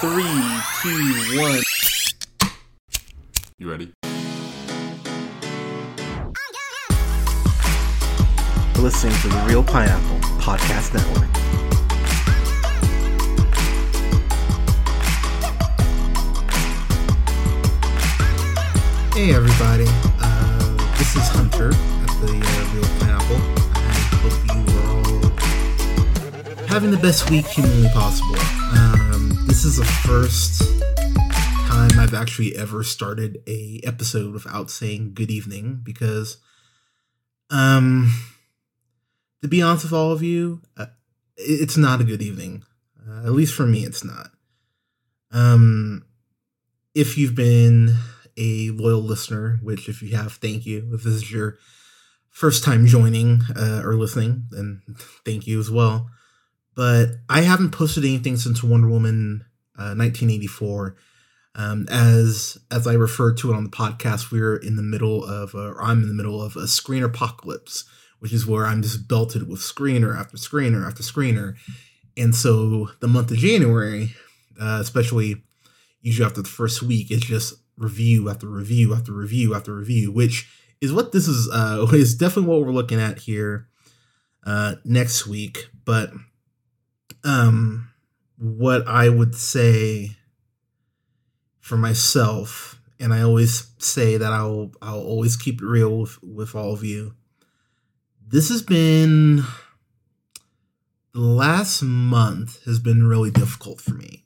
Three, two, one. You ready? Listening to the Reel Pineapple Podcast Network. Hey everybody, uh, this is Hunter at the uh, Reel Pineapple. I hope you are all having the best week humanly possible. This is the first time I've actually ever started a episode without saying good evening because, um, to be honest with all of you, uh, it's not a good evening. Uh, at least for me, it's not. Um, if you've been a loyal listener, which if you have, thank you. If this is your first time joining uh, or listening, then thank you as well. But I haven't posted anything since Wonder Woman uh, 1984. Um, as as I referred to it on the podcast, we're in the middle of, uh, or I'm in the middle of a screen apocalypse, which is where I'm just belted with screener after screener after screener. And so the month of January, uh, especially usually after the first week, it's just review after review after review after review, which is what this is uh is definitely what we're looking at here uh next week. But um what I would say for myself, and I always say that I'll I'll always keep it real with, with all of you. This has been the last month has been really difficult for me.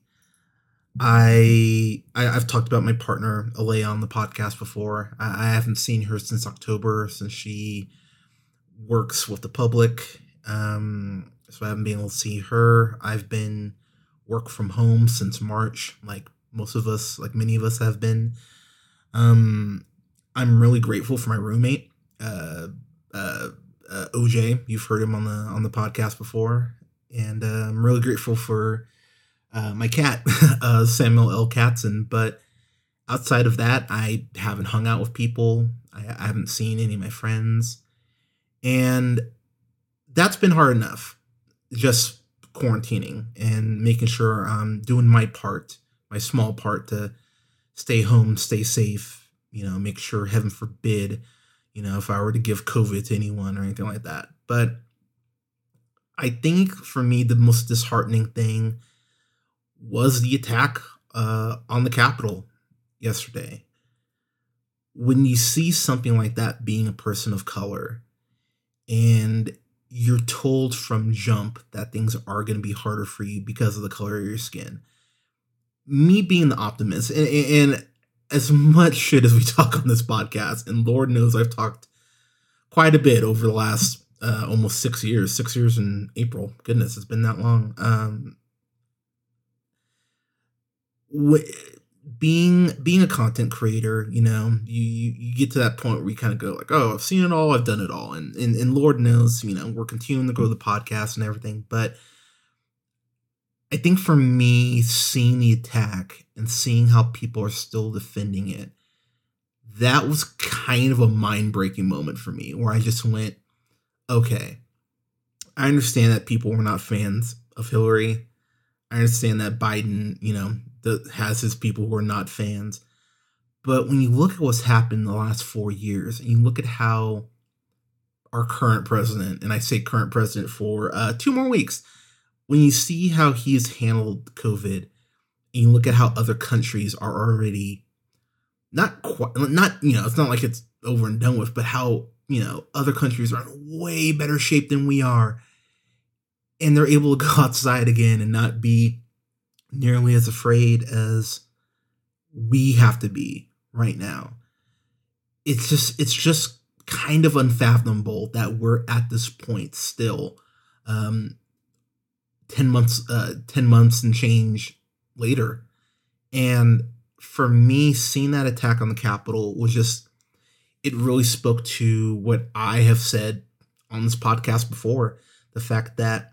I, I I've talked about my partner Alea on the podcast before. I, I haven't seen her since October, since she works with the public. Um, so I haven't been able to see her. I've been work from home since March, like most of us, like many of us have been. Um, I'm really grateful for my roommate, uh, uh, uh, OJ. You've heard him on the on the podcast before, and uh, I'm really grateful for uh, my cat, uh, Samuel L. Katzen. But outside of that, I haven't hung out with people. I, I haven't seen any of my friends, and that's been hard enough. Just quarantining and making sure I'm doing my part, my small part to stay home, stay safe. You know, make sure, heaven forbid, you know, if I were to give COVID to anyone or anything like that. But I think for me, the most disheartening thing was the attack uh, on the Capitol yesterday. When you see something like that being a person of color and you're told from jump that things are going to be harder for you because of the color of your skin. Me being the optimist, and, and as much shit as we talk on this podcast, and Lord knows I've talked quite a bit over the last uh, almost six years, six years in April. Goodness, it's been that long. Um, wh- being being a content creator, you know, you, you get to that point where you kind of go like, oh, I've seen it all, I've done it all, and and, and Lord knows, you know, we're continuing to grow the podcast and everything, but I think for me, seeing the attack and seeing how people are still defending it, that was kind of a mind breaking moment for me where I just went, okay, I understand that people were not fans of Hillary. I understand that Biden, you know, the, has his people who are not fans. But when you look at what's happened in the last four years, and you look at how our current president, and I say current president for uh, two more weeks, when you see how he has handled COVID, and you look at how other countries are already not quite, not, you know, it's not like it's over and done with, but how, you know, other countries are in way better shape than we are. And they're able to go outside again and not be nearly as afraid as we have to be right now. It's just it's just kind of unfathomable that we're at this point still. Um 10 months uh 10 months and change later. And for me seeing that attack on the Capitol was just it really spoke to what I have said on this podcast before, the fact that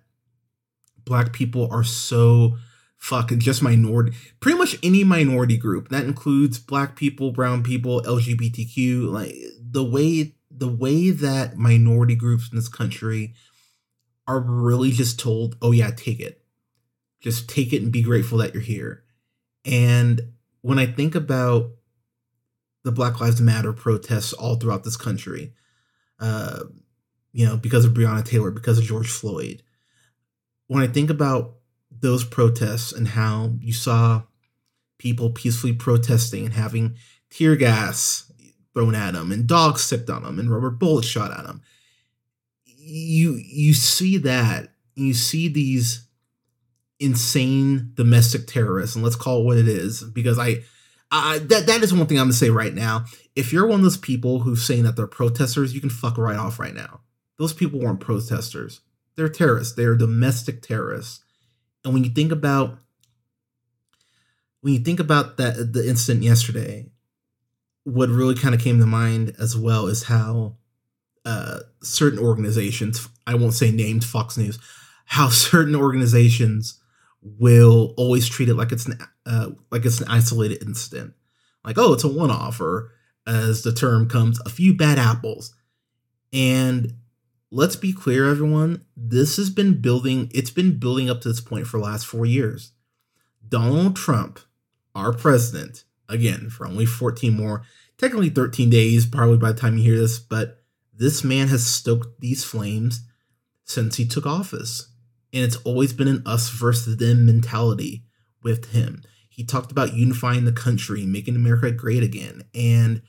black people are so fucking just minority pretty much any minority group that includes black people brown people lgbtq like the way the way that minority groups in this country are really just told oh yeah take it. Just take it and be grateful that you're here. And when I think about the Black Lives Matter protests all throughout this country, uh, you know, because of Breonna Taylor, because of George Floyd, when I think about those protests and how you saw people peacefully protesting and having tear gas thrown at them and dogs sipped on them and rubber bullets shot at them, you you see that you see these insane domestic terrorists, and let's call it what it is, because I, I that that is one thing I'm gonna say right now. If you're one of those people who's saying that they're protesters, you can fuck right off right now. Those people weren't protesters. They're terrorists. They're domestic terrorists. And when you think about when you think about that the incident yesterday, what really kind of came to mind as well is how uh, certain organizations, I won't say named Fox News, how certain organizations will always treat it like it's an uh, like it's an isolated incident, like oh it's a one off, or as the term comes, a few bad apples. And let's be clear, everyone, this has been building. It's been building up to this point for the last four years. Donald Trump, our president, again for only 14 more, technically 13 days, probably by the time you hear this, but this man has stoked these flames since he took office. And it's always been an us versus them mentality with him. He talked about unifying the country, making America great again. And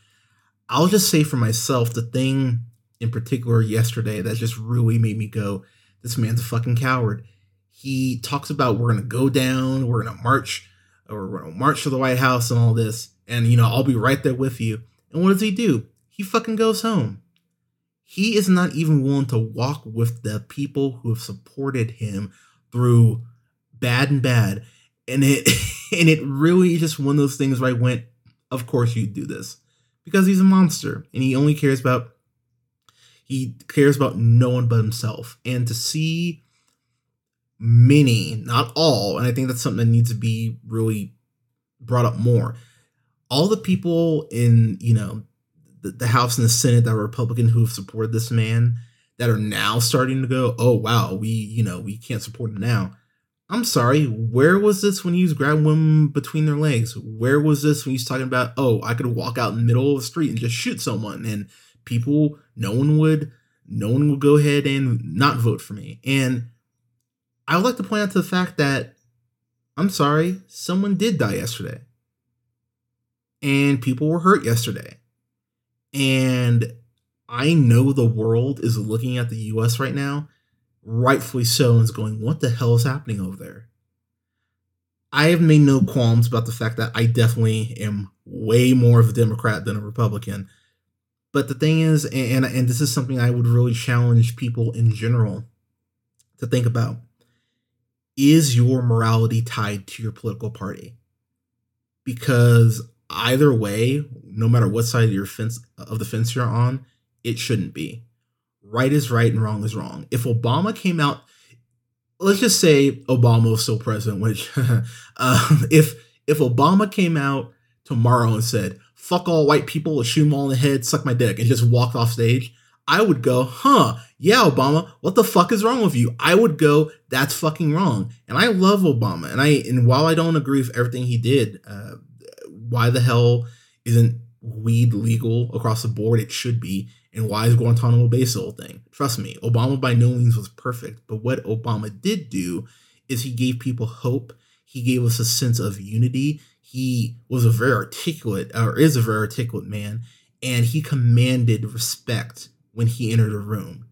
I'll just say for myself, the thing in particular yesterday that just really made me go, this man's a fucking coward. He talks about we're gonna go down, we're gonna march, or we're gonna march to the White House and all this, and you know, I'll be right there with you. And what does he do? He fucking goes home he is not even willing to walk with the people who have supported him through bad and bad. And it and it really is just one of those things where I went, of course you do this. Because he's a monster and he only cares about he cares about no one but himself. And to see many, not all, and I think that's something that needs to be really brought up more. All the people in, you know, the, the House and the Senate that are Republican who have supported this man that are now starting to go, oh wow, we you know we can't support him now. I'm sorry, where was this when he was grabbing women between their legs? Where was this when he's talking about, oh, I could walk out in the middle of the street and just shoot someone and people, no one would, no one would go ahead and not vote for me. And I would like to point out to the fact that I'm sorry, someone did die yesterday. And people were hurt yesterday. And I know the world is looking at the US right now, rightfully so, and is going, what the hell is happening over there? I have made no qualms about the fact that I definitely am way more of a Democrat than a Republican. But the thing is, and and this is something I would really challenge people in general to think about. Is your morality tied to your political party? Because either way, no matter what side of your fence of the fence you're on, it shouldn't be. Right is right and wrong is wrong. If Obama came out, let's just say Obama was still president, which uh, if if Obama came out tomorrow and said, fuck all white people, shoot them all in the head, suck my dick, and just walked off stage, I would go, huh, yeah, Obama, what the fuck is wrong with you? I would go, that's fucking wrong. And I love Obama. And I and while I don't agree with everything he did, uh, why the hell isn't weed legal across the board? It should be. And why is Guantanamo Bay still a thing? Trust me, Obama by no means was perfect. But what Obama did do is he gave people hope. He gave us a sense of unity. He was a very articulate, or is a very articulate man, and he commanded respect when he entered a room.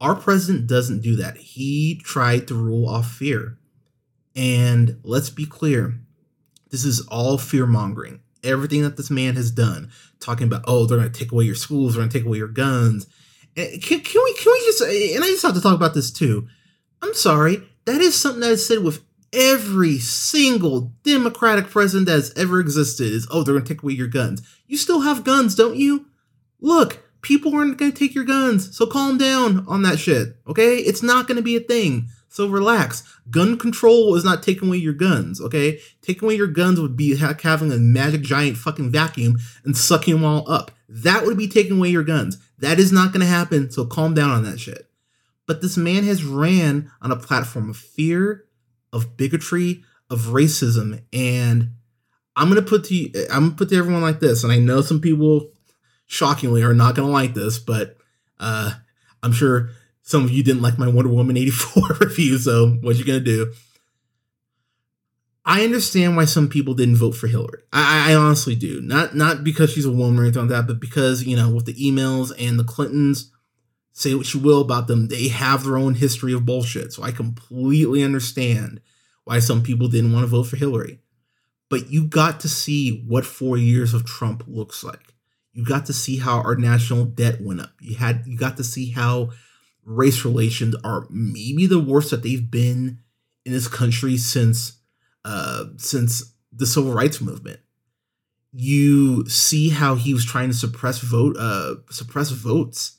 Our president doesn't do that. He tried to rule off fear. And let's be clear this is all fear mongering. Everything that this man has done, talking about, oh, they're going to take away your schools, they're going to take away your guns. Eh, can, can we can we just and I just have to talk about this too. I'm sorry, that is something that is said with every single Democratic president that has ever existed. Is oh, they're going to take away your guns. You still have guns, don't you? Look, people aren't going to take your guns, so calm down on that shit. Okay, it's not going to be a thing. So relax. Gun control is not taking away your guns, okay? Taking away your guns would be like having a magic giant fucking vacuum and sucking them all up. That would be taking away your guns. That is not going to happen, so calm down on that shit. But this man has ran on a platform of fear, of bigotry, of racism, and I'm gonna put to you, I'm gonna put to everyone like this, and I know some people shockingly are not gonna like this, but uh, I'm sure some of you didn't like my Wonder Woman 84 review, so what you gonna do? I understand why some people didn't vote for Hillary. I, I, honestly do. Not not because she's a woman or anything like that, but because, you know, with the emails and the Clintons, say what you will about them, they have their own history of bullshit. So I completely understand why some people didn't want to vote for Hillary. But you got to see what four years of Trump looks like. You got to see how our national debt went up. You had you got to see how race relations are maybe the worst that they've been in this country since uh, since the civil rights movement. You see how he was trying to suppress vote uh, suppress votes.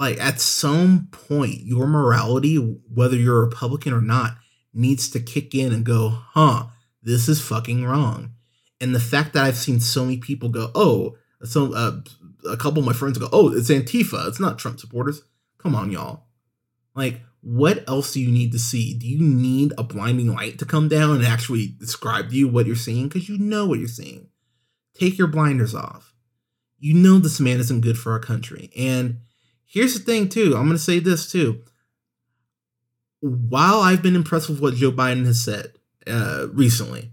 Like at some point, your morality, whether you're a Republican or not, needs to kick in and go, huh, this is fucking wrong. And the fact that I've seen so many people go, oh, so uh, a couple of my friends go, oh, it's Antifa, it's not Trump supporters. Come on, y'all. Like, what else do you need to see? Do you need a blinding light to come down and actually describe to you what you're seeing? Because you know what you're seeing. Take your blinders off. You know this man isn't good for our country. And here's the thing, too. I'm going to say this, too. While I've been impressed with what Joe Biden has said uh, recently,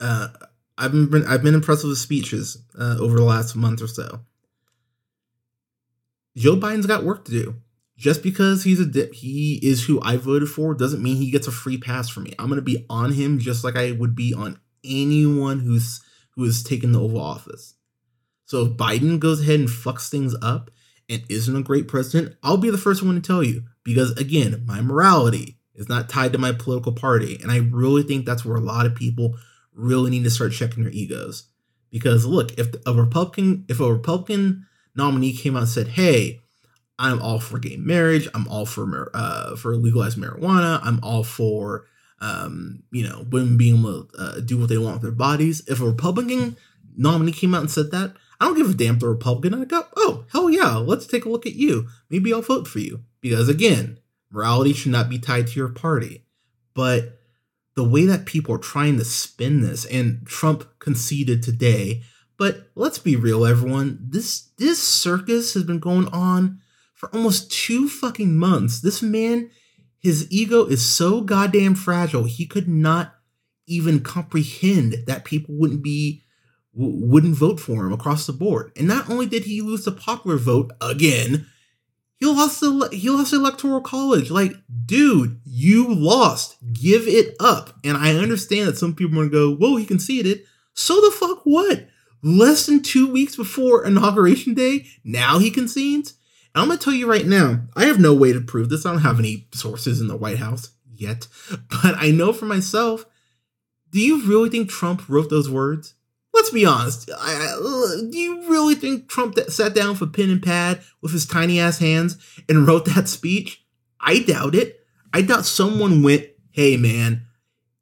uh, I've been I've been impressed with his speeches uh, over the last month or so. Joe Biden's got work to do just because he's a dip, he is who I voted for doesn't mean he gets a free pass for me. I'm gonna be on him just like I would be on anyone who's who has taken the Oval Office. So if Biden goes ahead and fucks things up and isn't a great president, I'll be the first one to tell you because again, my morality is not tied to my political party, and I really think that's where a lot of people really need to start checking their egos. Because look, if a Republican if a Republican nominee came out and said, "Hey," I'm all for gay marriage. I'm all for uh, for legalized marijuana. I'm all for um, you know women being able to uh, do what they want with their bodies. If a Republican nominee came out and said that, I don't give a damn. The Republican, I go, oh hell yeah, let's take a look at you. Maybe I'll vote for you because again, morality should not be tied to your party. But the way that people are trying to spin this, and Trump conceded today. But let's be real, everyone. This this circus has been going on for almost two fucking months. This man, his ego is so goddamn fragile. He could not even comprehend that people wouldn't be wouldn't vote for him across the board. And not only did he lose the popular vote again, he lost the he lost the electoral college. Like, dude, you lost. Give it up. And I understand that some people are gonna go, "Whoa, he conceded." So the fuck what? Less than two weeks before inauguration day, now he concedes. And I'm gonna tell you right now, I have no way to prove this. I don't have any sources in the White House yet, but I know for myself. Do you really think Trump wrote those words? Let's be honest. I, I, do you really think Trump sat down with pen and pad with his tiny ass hands and wrote that speech? I doubt it. I doubt someone went, "Hey man,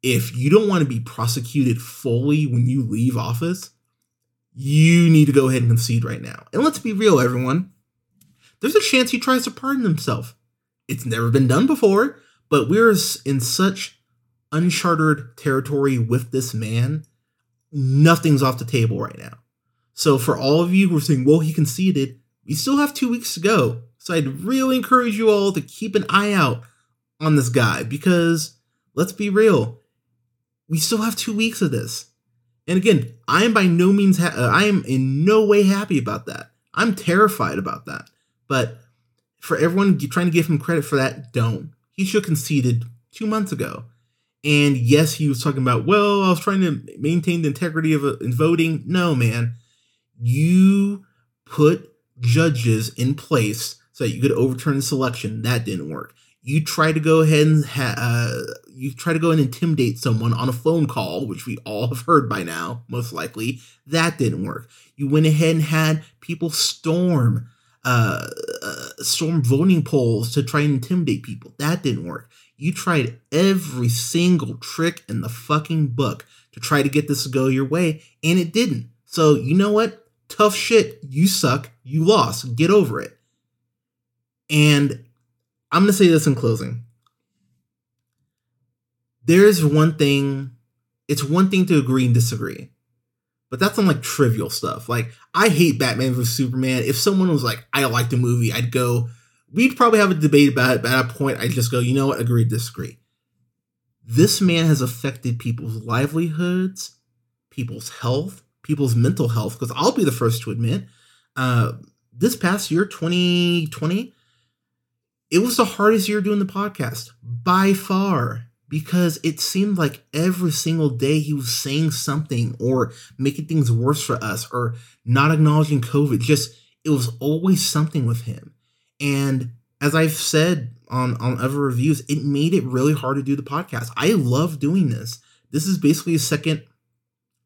if you don't want to be prosecuted fully when you leave office, you need to go ahead and concede right now." And let's be real, everyone there's a chance he tries to pardon himself. It's never been done before, but we're in such uncharted territory with this man. Nothing's off the table right now. So, for all of you who are saying, well, he conceded, we still have two weeks to go. So, I'd really encourage you all to keep an eye out on this guy because let's be real, we still have two weeks of this. And again, I am by no means, ha- uh, I am in no way happy about that. I'm terrified about that. But for everyone trying to give him credit for that, don't. He should have conceded two months ago. And yes, he was talking about, well, I was trying to maintain the integrity of uh, in voting. No, man. You put judges in place so that you could overturn the selection. That didn't work. You try to go ahead and ha- uh, you try to go and intimidate someone on a phone call, which we all have heard by now, most likely. That didn't work. You went ahead and had people storm uh, uh, storm voting polls to try and intimidate people. That didn't work. You tried every single trick in the fucking book to try to get this to go your way, and it didn't. So, you know what? Tough shit. You suck. You lost. Get over it. And I'm going to say this in closing. There's one thing, it's one thing to agree and disagree. But that's on like trivial stuff. Like I hate Batman vs Superman. If someone was like, I like the movie, I'd go. We'd probably have a debate about it. But at that point, I'd just go, you know what, agree, disagree. This man has affected people's livelihoods, people's health, people's mental health. Because I'll be the first to admit, uh, this past year, 2020, it was the hardest year doing the podcast by far because it seemed like every single day he was saying something or making things worse for us or not acknowledging COVID. Just it was always something with him. And as I've said on on other reviews, it made it really hard to do the podcast. I love doing this. This is basically a second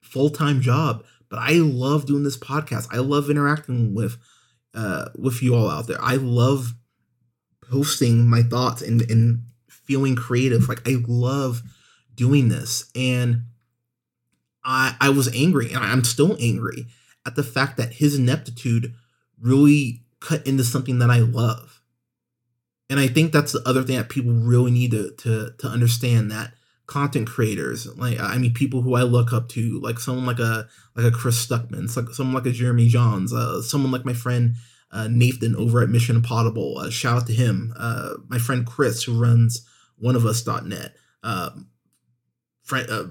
full-time job, but I love doing this podcast. I love interacting with uh with you all out there. I love posting my thoughts and and feeling creative. Like I love doing this. And I I was angry and I'm still angry at the fact that his ineptitude really cut into something that I love. And I think that's the other thing that people really need to to to understand that content creators, like I mean people who I look up to, like someone like a like a Chris Stuckman, like someone like a Jeremy Jahns, uh, someone like my friend uh, Nathan over at Mission Impossible. Uh, shout out to him. Uh, my friend Chris, who runs oneofus.net. Uh, friend, uh,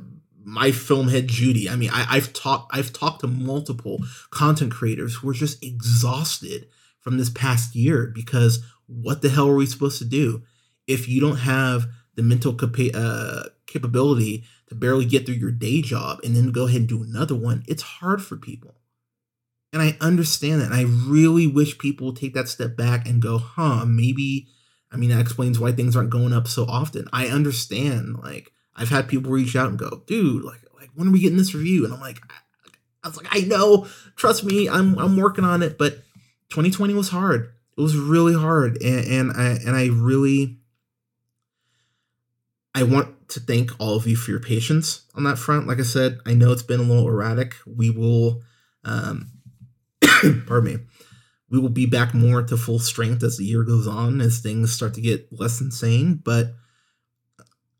my film head Judy. I mean, I, I've talked I've talked to multiple content creators who are just exhausted from this past year because what the hell are we supposed to do if you don't have the mental capa- uh, capability to barely get through your day job and then go ahead and do another one? It's hard for people. And I understand that. And I really wish people would take that step back and go, huh, maybe, I mean, that explains why things aren't going up so often. I understand. Like, I've had people reach out and go, dude, like, like when are we getting this review? And I'm like, I was like, I know, trust me, I'm I'm working on it. But 2020 was hard. It was really hard. And, and I and I really I want to thank all of you for your patience on that front. Like I said, I know it's been a little erratic. We will um pardon me, we will be back more to full strength as the year goes on, as things start to get less insane. But,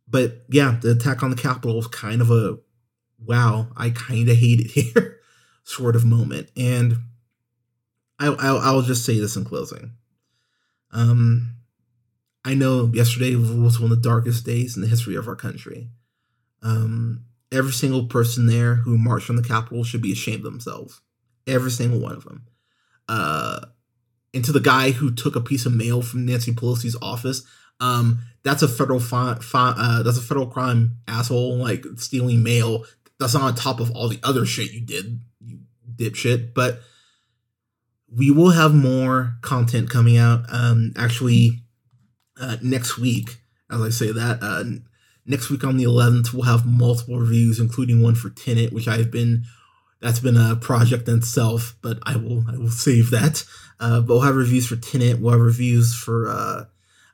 but yeah, the attack on the Capitol was kind of a wow, I kind of hate it here sort of moment. And I, I'll, I'll just say this in closing. Um, I know yesterday was one of the darkest days in the history of our country. Um, every single person there who marched on the Capitol should be ashamed of themselves every single one of them. Uh, and to the guy who took a piece of mail from Nancy Pelosi's office, um, that's a federal fi- fi- uh, that's a federal crime, asshole. Like stealing mail. That's not on top of all the other shit you did, you dipshit. But we will have more content coming out. Um, actually, uh, next week, as I say that, uh, next week on the 11th, we'll have multiple reviews, including one for Tenet, which I've been that's been a project in itself, but I will I will save that. Uh, but we'll have reviews for Tenet, We'll have reviews for uh,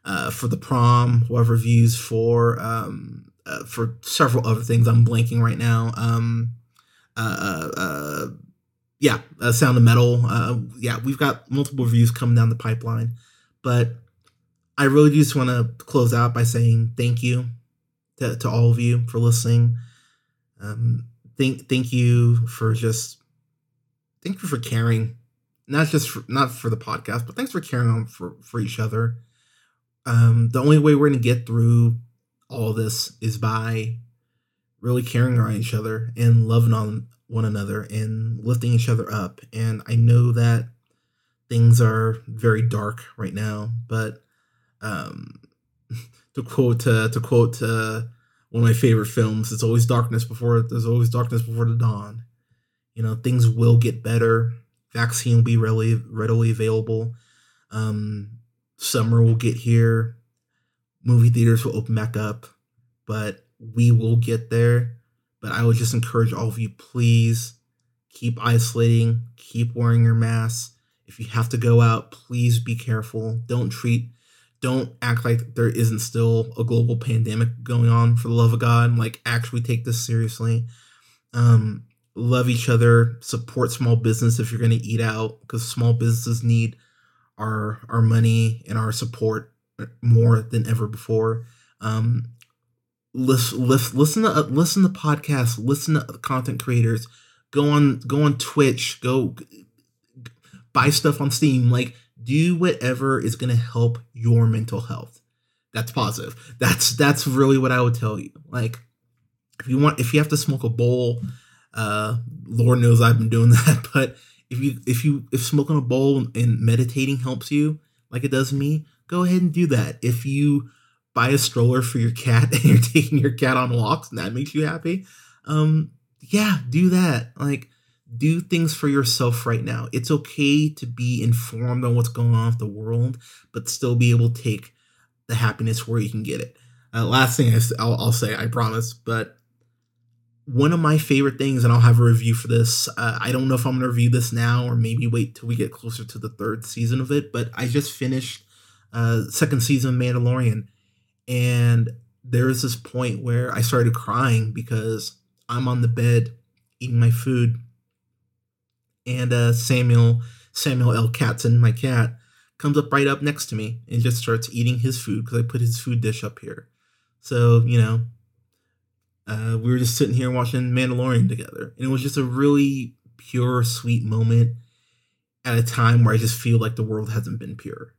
uh, for the prom. We'll have reviews for um, uh, for several other things. I'm blanking right now. Um, uh, uh, uh yeah, uh, Sound of Metal. Uh, yeah, we've got multiple reviews coming down the pipeline. But I really just want to close out by saying thank you to, to all of you for listening. Um, thank thank you for just thank you for caring not just for, not for the podcast but thanks for caring on for for each other. Um the only way we're gonna get through all this is by really caring around each other and loving on one another and lifting each other up. And i know that things are very dark right now but um to quote uh, to quote uh, one of my favorite films. It's always darkness before there's always darkness before the dawn. You know, things will get better. Vaccine will be readily readily available. Um, summer will get here. Movie theaters will open back up, but we will get there. But I would just encourage all of you, please keep isolating, keep wearing your mask. If you have to go out, please be careful. Don't treat don't act like there isn't still a global pandemic going on for the love of god like actually take this seriously. Um love each other support small business if you're going to eat out because small businesses need our our money and our support more than ever before. Um listen listen listen to listen to podcasts listen to content creators go on go on Twitch, go buy stuff on Steam, like do whatever is going to help your mental health. That's positive. That's that's really what I would tell you. Like if you want if you have to smoke a bowl, uh Lord knows I've been doing that, but if you if you if smoking a bowl and meditating helps you like it does me, go ahead and do that. If you buy a stroller for your cat and you're taking your cat on walks and that makes you happy, um yeah, do that. Like do things for yourself right now. It's okay to be informed on what's going on with the world, but still be able to take the happiness where you can get it. Uh, last thing I, will I'll say, I promise, but one of my favorite things, and I'll have a review for this. Uh, I don't know if I'm going to review this now or maybe wait till we get closer to the third season of it, but I just finished uh, second season of Mandalorian, and there is this point where I started crying because I'm on the bed eating my food and uh, Samuel Samuel L. Katzen, my cat, comes up right up next to me and just starts eating his food because I put his food dish up here. So you know, uh, we were just sitting here watching Mandalorian together, and it was just a really pure, sweet moment at a time where I just feel like the world hasn't been pure,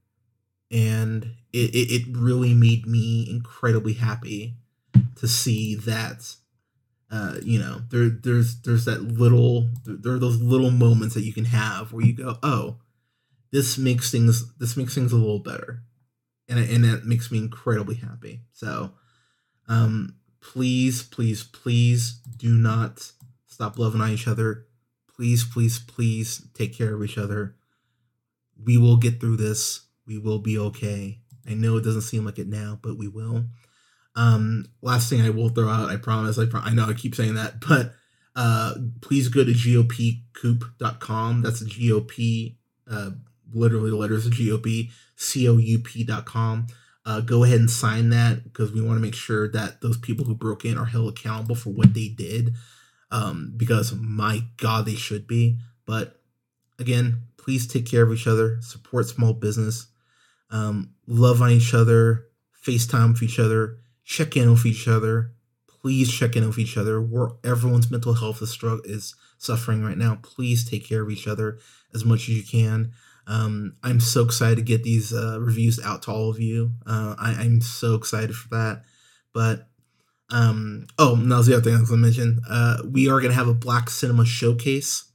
and it it, it really made me incredibly happy to see that uh, you know, there there's there's that little there are those little moments that you can have where you go, oh, this makes things this makes things a little better, and and that makes me incredibly happy. So, um, please, please, please do not stop loving on each other. Please, please, please take care of each other. We will get through this. We will be okay. I know it doesn't seem like it now, but we will. Um, last thing I will throw out, I promise. I, pro- I know I keep saying that, but uh, please go to gopcoup.com. That's GOP, uh, literally the letters of GOP, C-O-U-P.com. Uh, go ahead and sign that because we want to make sure that those people who broke in are held accountable for what they did. Um, because my God, they should be. But again, please take care of each other, support small business, um, love on each other, FaceTime with each other, check in with each other. Please check in with each other. Where everyone's mental health is struggle is suffering right now. Please take care of each other as much as you can. Um, I'm so excited to get these uh, reviews out to all of you. Uh, I, am so excited for that. But um, oh, was the other thing I was to mention. Uh, we are going to have a Black Cinema Showcase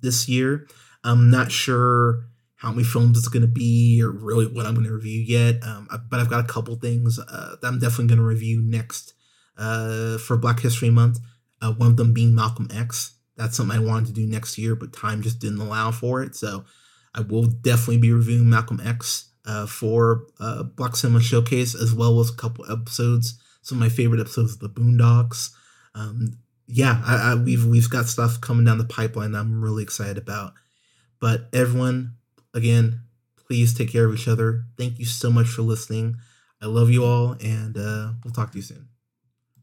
this year. I'm not sure how many films it's going to be or really what I'm going to review yet. Um, but I've got a couple things uh, that I'm definitely going to review next uh, for Black History Month. Uh, one of them being Malcolm X. That's something I wanted to do next year, but time just didn't allow for it. So I will definitely be reviewing Malcolm X uh, for uh, Black Cinema Showcase, as well as a couple episodes, some of my favorite episodes of The Boondocks. Um, yeah, I, I, we've we've got stuff coming down the pipeline that I'm really excited about. But everyone, again, please take care of each other. Thank you so much for listening. I love you all, and uh, we'll talk to you soon.